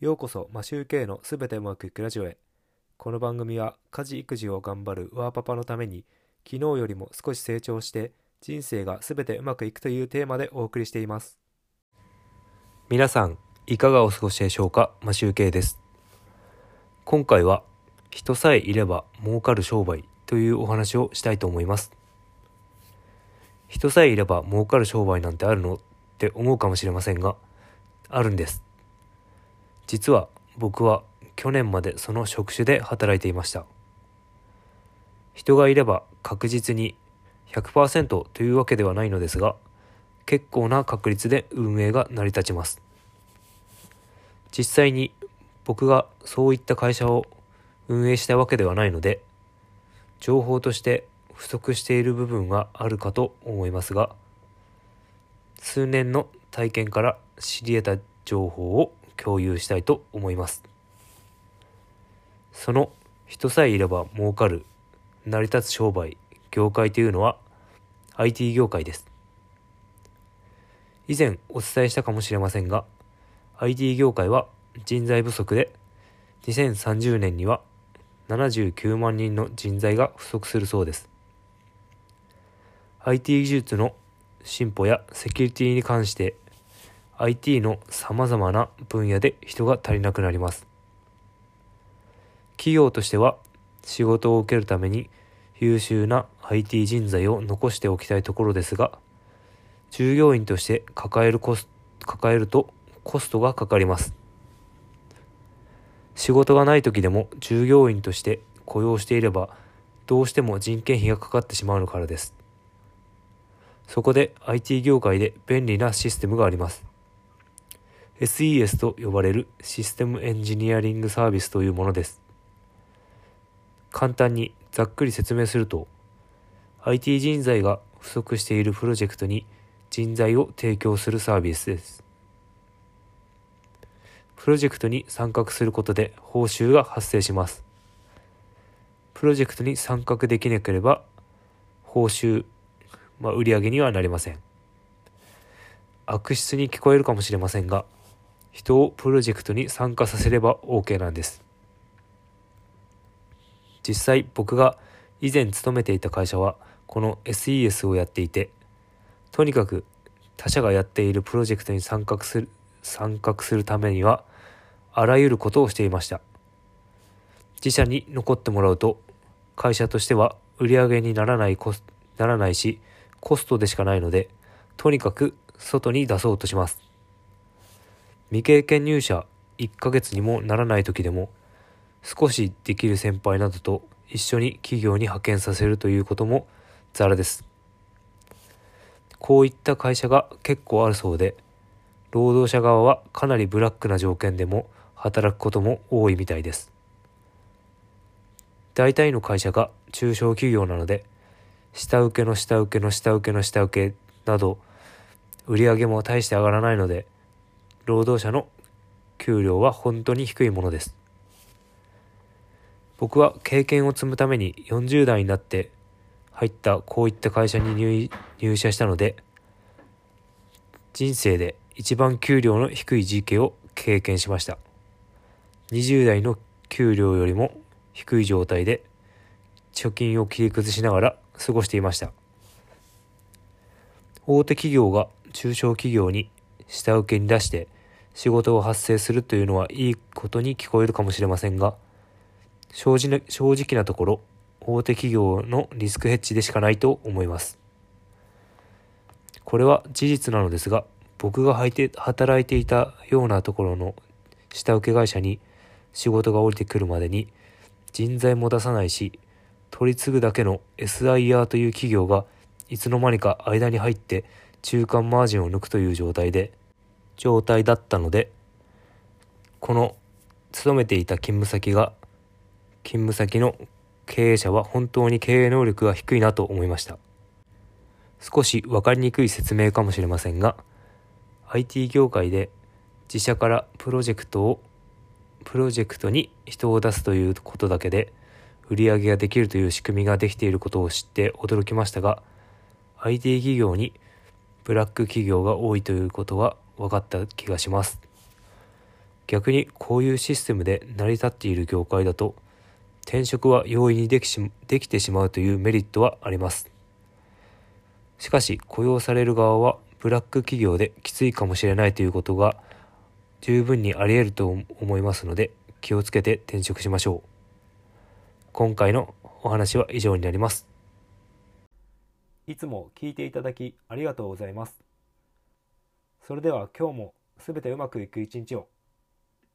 ようこそマシューケイのすべてうまくいくラジオへ。この番組は家事育児を頑張るワーパパのために昨日よりも少し成長して人生がすべてうまくいくというテーマでお送りしています。皆さんいかがお過ごしでしょうか？マシューケイです。今回は人さえいれば儲かる商売というお話をしたいと思います。人さえいれば儲かる商売なんてあるの？って思うかもしれませんがあるんです。実は僕は去年までその職種で働いていました。人がいれば確実に100%というわけではないのですが結構な確率で運営が成り立ちます。実際に僕がそういった会社を運営したわけではないので情報として不足している部分があるかと思いますが数年の体験から知り得た情報を共有したいと思います。その人さえいれば儲かる成り立つ商売業界というのは IT 業界です。以前お伝えしたかもしれませんが IT 業界は人材不足で2030年には79万人の人材が不足するそうです。IT 技術の進歩やセキュリティに関して IT のさまざまな分野で人が足りなくなります。企業としては仕事を受けるために優秀な IT 人材を残しておきたいところですが従業員として抱えるコス抱えるとコストがかかります。仕事がない時でも従業員として雇用していればどうしても人件費がかかってしまうからです。そこで IT 業界で便利なシステムがあります。SES と呼ばれるシステムエンジニアリングサービスというものです。簡単にざっくり説明すると IT 人材が不足しているプロジェクトに人材を提供するサービスです。プロジェクトに参画することで報酬が発生します。プロジェクトに参画できなければ報酬、まあ、売上にはなりません。悪質に聞こえるかもしれませんが人をプロジェクトに参加させれば OK なんです。実際僕が以前勤めていた会社はこの SES をやっていてとにかく他社がやっているプロジェクトに参画する参画するためにはあらゆることをしていました。自社に残ってもらうと会社としては売り上げにならないコならないしコストでしかないのでとにかく外に出そうとします。未経験入社1ヶ月にもならない時でも少しできる先輩などと一緒に企業に派遣させるということもザラです。こういった会社が結構あるそうで、労働者側はかなりブラックな条件でも働くことも多いみたいです。大体の会社が中小企業なので、下請けの下請けの下請けの下請けなど、売り上げも大して上がらないので、労働者の給料は本当に低いものです。僕は経験を積むために40代になって入ったこういった会社に入社したので人生で一番給料の低い時期を経験しました。20代の給料よりも低い状態で貯金を切り崩しながら過ごしていました。大手企業が中小企業に下請けに出して仕事を発生するというのはいいことに聞こえるかもしれませんが正直正直なところ大手企業のリスクヘッジでしかないと思います。これは事実なのですが僕が働いていたようなところの下請け会社に仕事が降りてくるまでに人材も出さないし取り継ぐだけの SIR という企業がいつの間にか間に入って中間マージンを抜くという状態で状態だったのでこの勤めていた勤務先が勤務先の経営者は本当に経営能力が低いなと思いました。少し分かりにくい説明かもしれませんが IT 業界で自社からプロジェクトをプロジェクトに人を出すということだけで売り上げができるという仕組みができていることを知って驚きましたが IT 企業にブラック企業が多いということは分かった気がします。逆にこういうシステムで成り立っている業界だと転職は容易にできしできてしまうというメリットはあります。しかし雇用される側はブラック企業できついかもしれないということが十分にあり得ると思いますので気をつけて転職しましょう。今回のお話は以上になります。いつも聞いていただきありがとうございます。それでは今日も全てうまくいく一日を。